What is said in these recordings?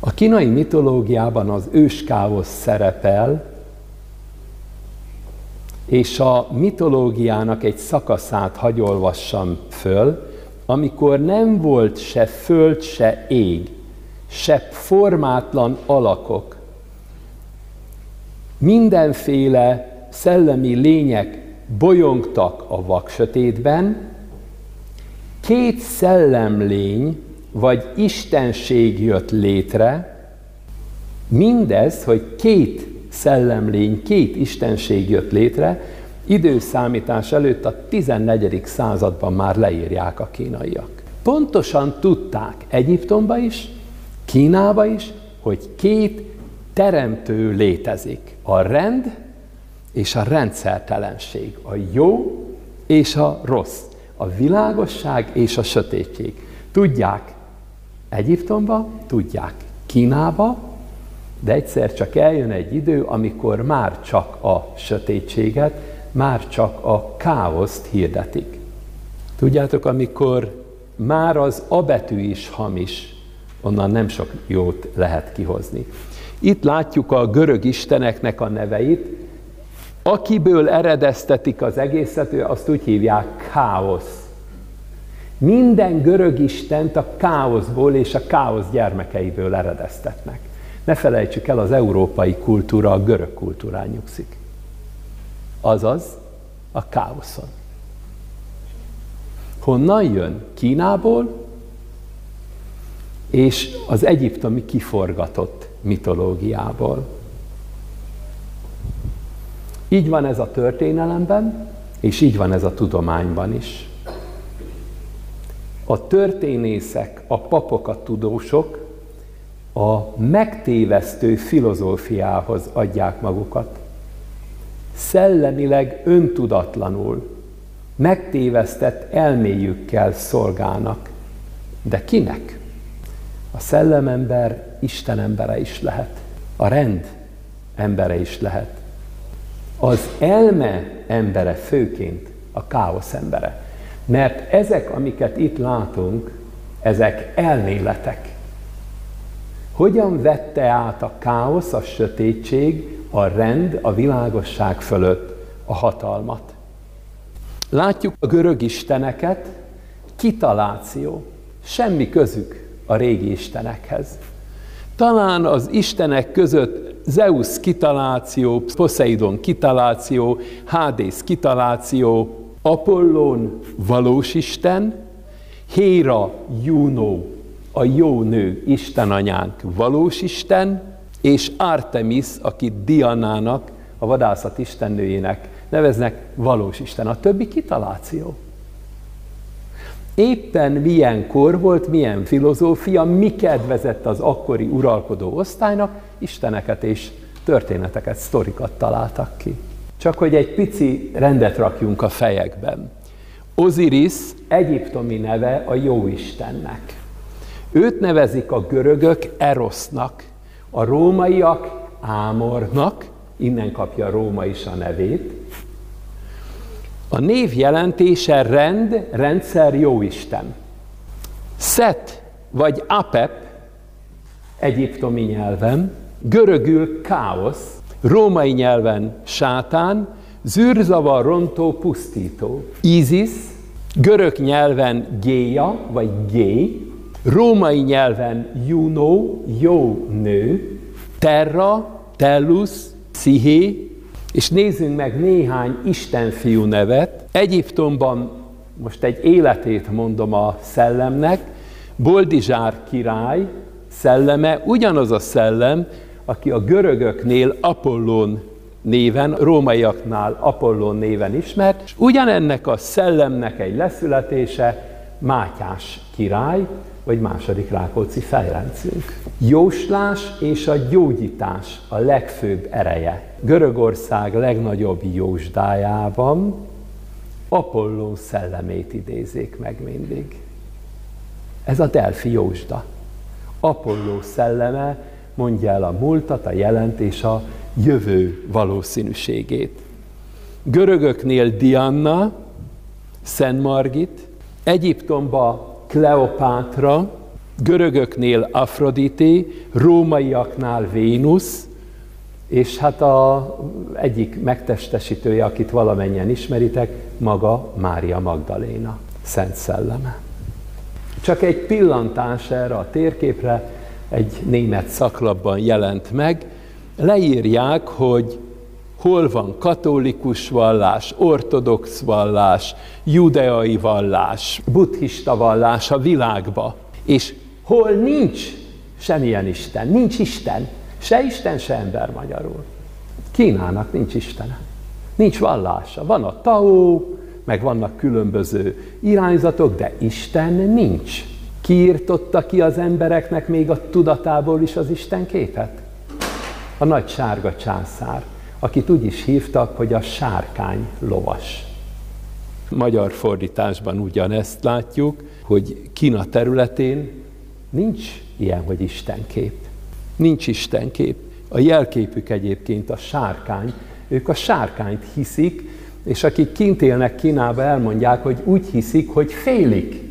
A kínai mitológiában az őskáosz szerepel, és a mitológiának egy szakaszát hagyolvassam föl, amikor nem volt se föld, se ég, se formátlan alakok. Mindenféle szellemi lények bolyongtak a vaksötétben, két szellemlény vagy istenség jött létre, mindez, hogy két szellemlény, két istenség jött létre, időszámítás előtt a 14. században már leírják a kínaiak. Pontosan tudták Egyiptomba is, Kínába is, hogy két teremtő létezik. A rend és a rendszertelenség. A jó és a rossz. A világosság és a sötétség. Tudják Egyiptomba, tudják Kínába, de egyszer csak eljön egy idő, amikor már csak a sötétséget, már csak a káoszt hirdetik. Tudjátok, amikor már az abetű is hamis, onnan nem sok jót lehet kihozni. Itt látjuk a görög isteneknek a neveit, akiből eredeztetik az egészet, azt úgy hívják káosz. Minden görög istent a káoszból és a káosz gyermekeiből eredeztetnek. Ne felejtsük el, az európai kultúra a görög kultúrán nyugszik. Azaz a káoszon. Honnan jön? Kínából és az egyiptomi kiforgatott mitológiából. Így van ez a történelemben, és így van ez a tudományban is. A történészek, a papok, a tudósok a megtévesztő filozófiához adják magukat. Szellemileg öntudatlanul, megtévesztett elméjükkel szolgálnak. De kinek? A szellemember Isten embere is lehet. A rend embere is lehet. Az elme embere főként a káosz embere. Mert ezek, amiket itt látunk, ezek elméletek. Hogyan vette át a káosz, a sötétség, a rend, a világosság fölött a hatalmat? Látjuk a görög isteneket, kitaláció, semmi közük a régi istenekhez. Talán az istenek között Zeus kitaláció, Poseidon kitaláció, Hádész kitaláció, Apollón valós Isten, Héra, Juno, a jó nő, Isten anyánk valós Isten, és Artemis, akit Dianának, a vadászat istennőjének neveznek, valós Isten. A többi kitaláció. Éppen milyen kor volt, milyen filozófia, mi kedvezett az akkori uralkodó osztálynak, isteneket és történeteket, sztorikat találtak ki. Csak hogy egy pici rendet rakjunk a fejekben. Osiris egyiptomi neve a jóistennek. Őt nevezik a görögök Erosznak, a rómaiak Ámornak, innen kapja Róma is a nevét. A név jelentése rend, rendszer, jóisten. Szet vagy Apep, egyiptomi nyelven, görögül káosz, római nyelven sátán, zűrzavar, rontó, pusztító. Isis, görög nyelven géja, vagy gé, római nyelven Juno, jó nő, Terra, Tellus, Psziché, és nézzünk meg néhány istenfiú nevet. Egyiptomban most egy életét mondom a szellemnek, Boldizsár király szelleme, ugyanaz a szellem, aki a görögöknél Apollón néven, rómaiaknál Apollón néven ismert, és ugyanennek a szellemnek egy leszületése Mátyás király, vagy második Rákóczi Fejrencünk. Jóslás és a gyógyítás a legfőbb ereje. Görögország legnagyobb jósdájában Apolló szellemét idézik meg mindig. Ez a Delfi jósda. Apolló szelleme mondja el a múltat, a jelent és a jövő valószínűségét. Görögöknél Diana, Szent Margit, Egyiptomba Kleopátra, Görögöknél Afrodité, rómaiaknál Vénusz, és hát a egyik megtestesítője, akit valamennyien ismeritek, maga Mária Magdaléna, Szent Szelleme. Csak egy pillantás erre a térképre, egy német szaklapban jelent meg, leírják, hogy hol van katolikus vallás, ortodox vallás, judeai vallás, buddhista vallás a világba, és hol nincs semmilyen Isten, nincs Isten, se Isten, se ember magyarul. Kínának nincs Istene. Nincs vallása. Van a Tao, meg vannak különböző irányzatok, de Isten nincs. Kiirtotta ki az embereknek még a tudatából is az Isten képet? A nagy sárga császár, akit úgy is hívtak, hogy a sárkány lovas. Magyar fordításban ugyanezt látjuk, hogy Kína területén nincs ilyen, hogy Isten kép. Nincs Isten kép. A jelképük egyébként a sárkány. Ők a sárkányt hiszik, és akik kint élnek Kínába, elmondják, hogy úgy hiszik, hogy félik.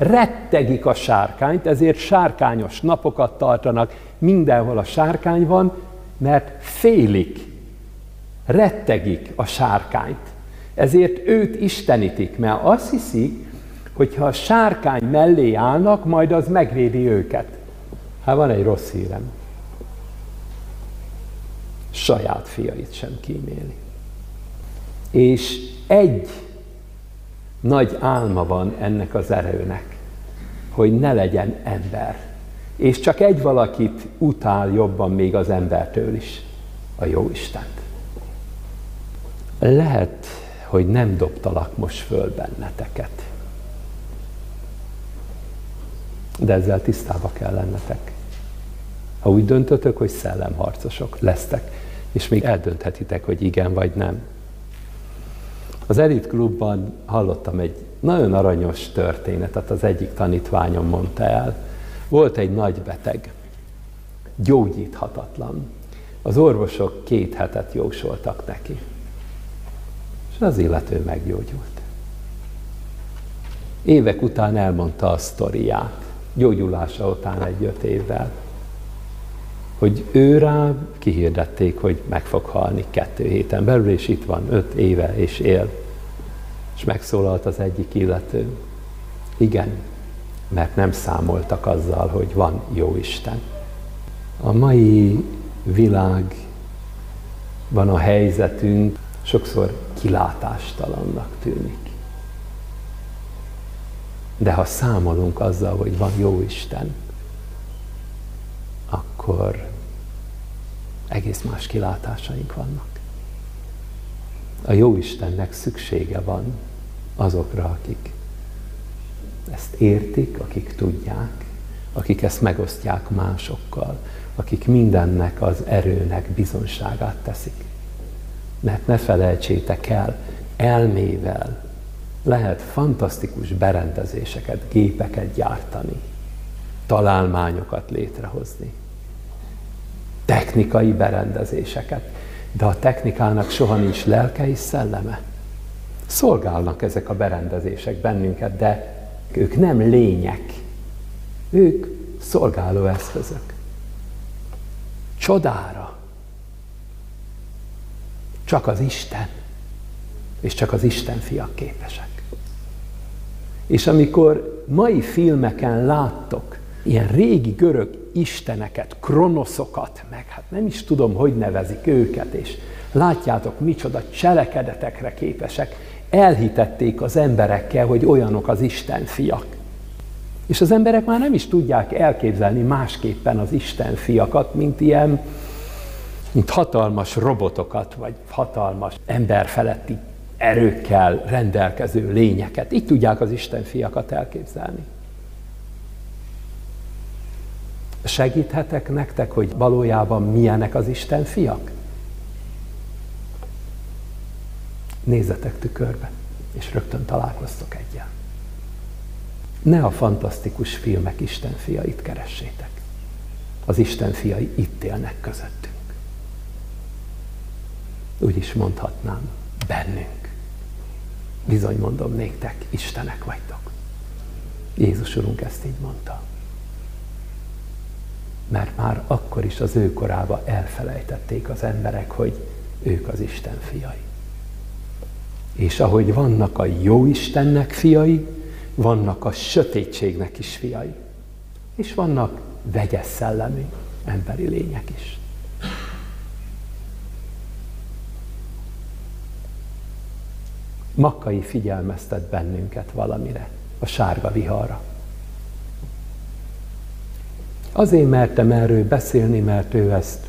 Rettegik a sárkányt, ezért sárkányos napokat tartanak, mindenhol a sárkány van, mert félik, rettegik a sárkányt. Ezért őt istenítik, mert azt hiszik, hogy ha a sárkány mellé állnak, majd az megvédi őket. Hát van egy rossz hírem. Saját fiait sem kíméli. És egy nagy álma van ennek az erőnek, hogy ne legyen ember. És csak egy valakit utál jobban még az embertől is, a jó Istent. Lehet, hogy nem dobtalak most föl benneteket. De ezzel tisztába kell lennetek. Ha úgy döntötök, hogy szellemharcosok lesztek, és még eldönthetitek, hogy igen vagy nem. Az Elit Klubban hallottam egy nagyon aranyos történetet, az egyik tanítványom mondta el. Volt egy nagy beteg, gyógyíthatatlan. Az orvosok két hetet jósoltak neki. És az illető meggyógyult. Évek után elmondta a sztoriát, gyógyulása után egy-öt évvel, hogy ő rá kihirdették, hogy meg fog halni kettő héten belül, és itt van öt éve, és él. És megszólalt az egyik illető. Igen, mert nem számoltak azzal, hogy van jó Isten. A mai világban a helyzetünk sokszor kilátástalannak tűnik. De ha számolunk azzal, hogy van jó Isten, akkor egész más kilátásaink vannak. A jó Istennek szüksége van azokra, akik ezt értik, akik tudják, akik ezt megosztják másokkal, akik mindennek az erőnek bizonságát teszik. Mert ne felejtsétek el, elmével lehet fantasztikus berendezéseket, gépeket gyártani, találmányokat létrehozni, technikai berendezéseket, de a technikának soha nincs lelke és szelleme. Szolgálnak ezek a berendezések bennünket, de ők nem lények. Ők szolgáló eszközök. Csodára. Csak az Isten, és csak az Isten fiak képesek. És amikor mai filmeken láttok ilyen régi görög isteneket, kronoszokat, meg hát nem is tudom, hogy nevezik őket, és látjátok, micsoda cselekedetekre képesek, elhitették az emberekkel, hogy olyanok az Isten fiak. És az emberek már nem is tudják elképzelni másképpen az Isten fiakat, mint ilyen, mint hatalmas robotokat, vagy hatalmas emberfeletti erőkkel rendelkező lényeket. Így tudják az Isten fiakat elképzelni. Segíthetek nektek, hogy valójában milyenek az Isten fiak? Nézzetek tükörbe, és rögtön találkoztok egyel. Ne a fantasztikus filmek Isten fiait keressétek. Az Isten fiai itt élnek közöttünk. Úgy is mondhatnám, bennünk. Bizony mondom néktek, Istenek vagytok. Jézus Urunk ezt így mondta. mert már akkor is az ő korába elfelejtették az emberek, hogy ők az Isten fiai. És ahogy vannak a jó Istennek fiai, vannak a sötétségnek is fiai. És vannak vegyes szellemű emberi lények is. Makkai figyelmeztet bennünket valamire, a sárga viharra. Azért mertem erről beszélni, mert ő ezt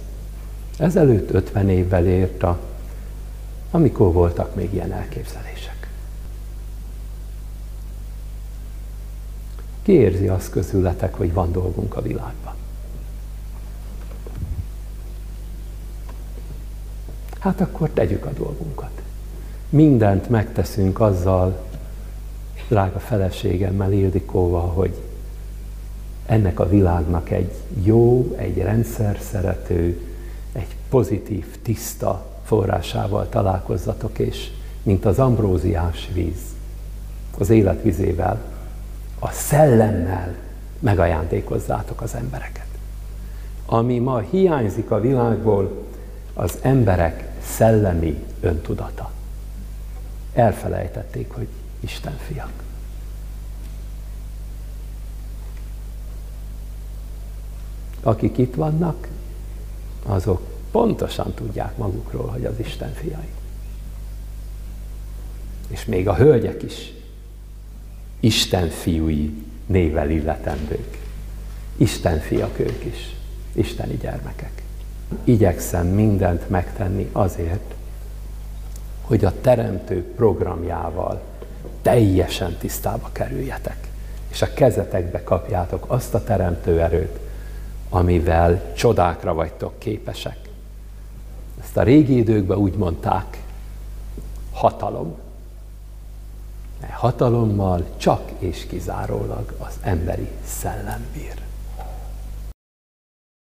ezelőtt 50 évvel érte, amikor voltak még ilyen elképzelések. Ki érzi azt közületek, hogy van dolgunk a világban? Hát akkor tegyük a dolgunkat. Mindent megteszünk azzal, drága feleségemmel, Ildikóval, hogy ennek a világnak egy jó, egy rendszer szerető, egy pozitív, tiszta forrásával találkozzatok, és mint az ambróziás víz, az életvizével, a szellemmel megajándékozzátok az embereket. Ami ma hiányzik a világból, az emberek szellemi öntudata. Elfelejtették, hogy Isten fiak. Akik itt vannak, azok pontosan tudják magukról, hogy az Isten fiai. És még a hölgyek is Isten fiúi nével illetendők. Isten fiak ők is, isteni gyermekek. Igyekszem mindent megtenni azért, hogy a teremtő programjával teljesen tisztába kerüljetek, és a kezetekbe kapjátok azt a teremtő erőt, amivel csodákra vagytok képesek. Ezt a régi időkben úgy mondták, hatalom. Hatalommal csak és kizárólag az emberi szellem bír.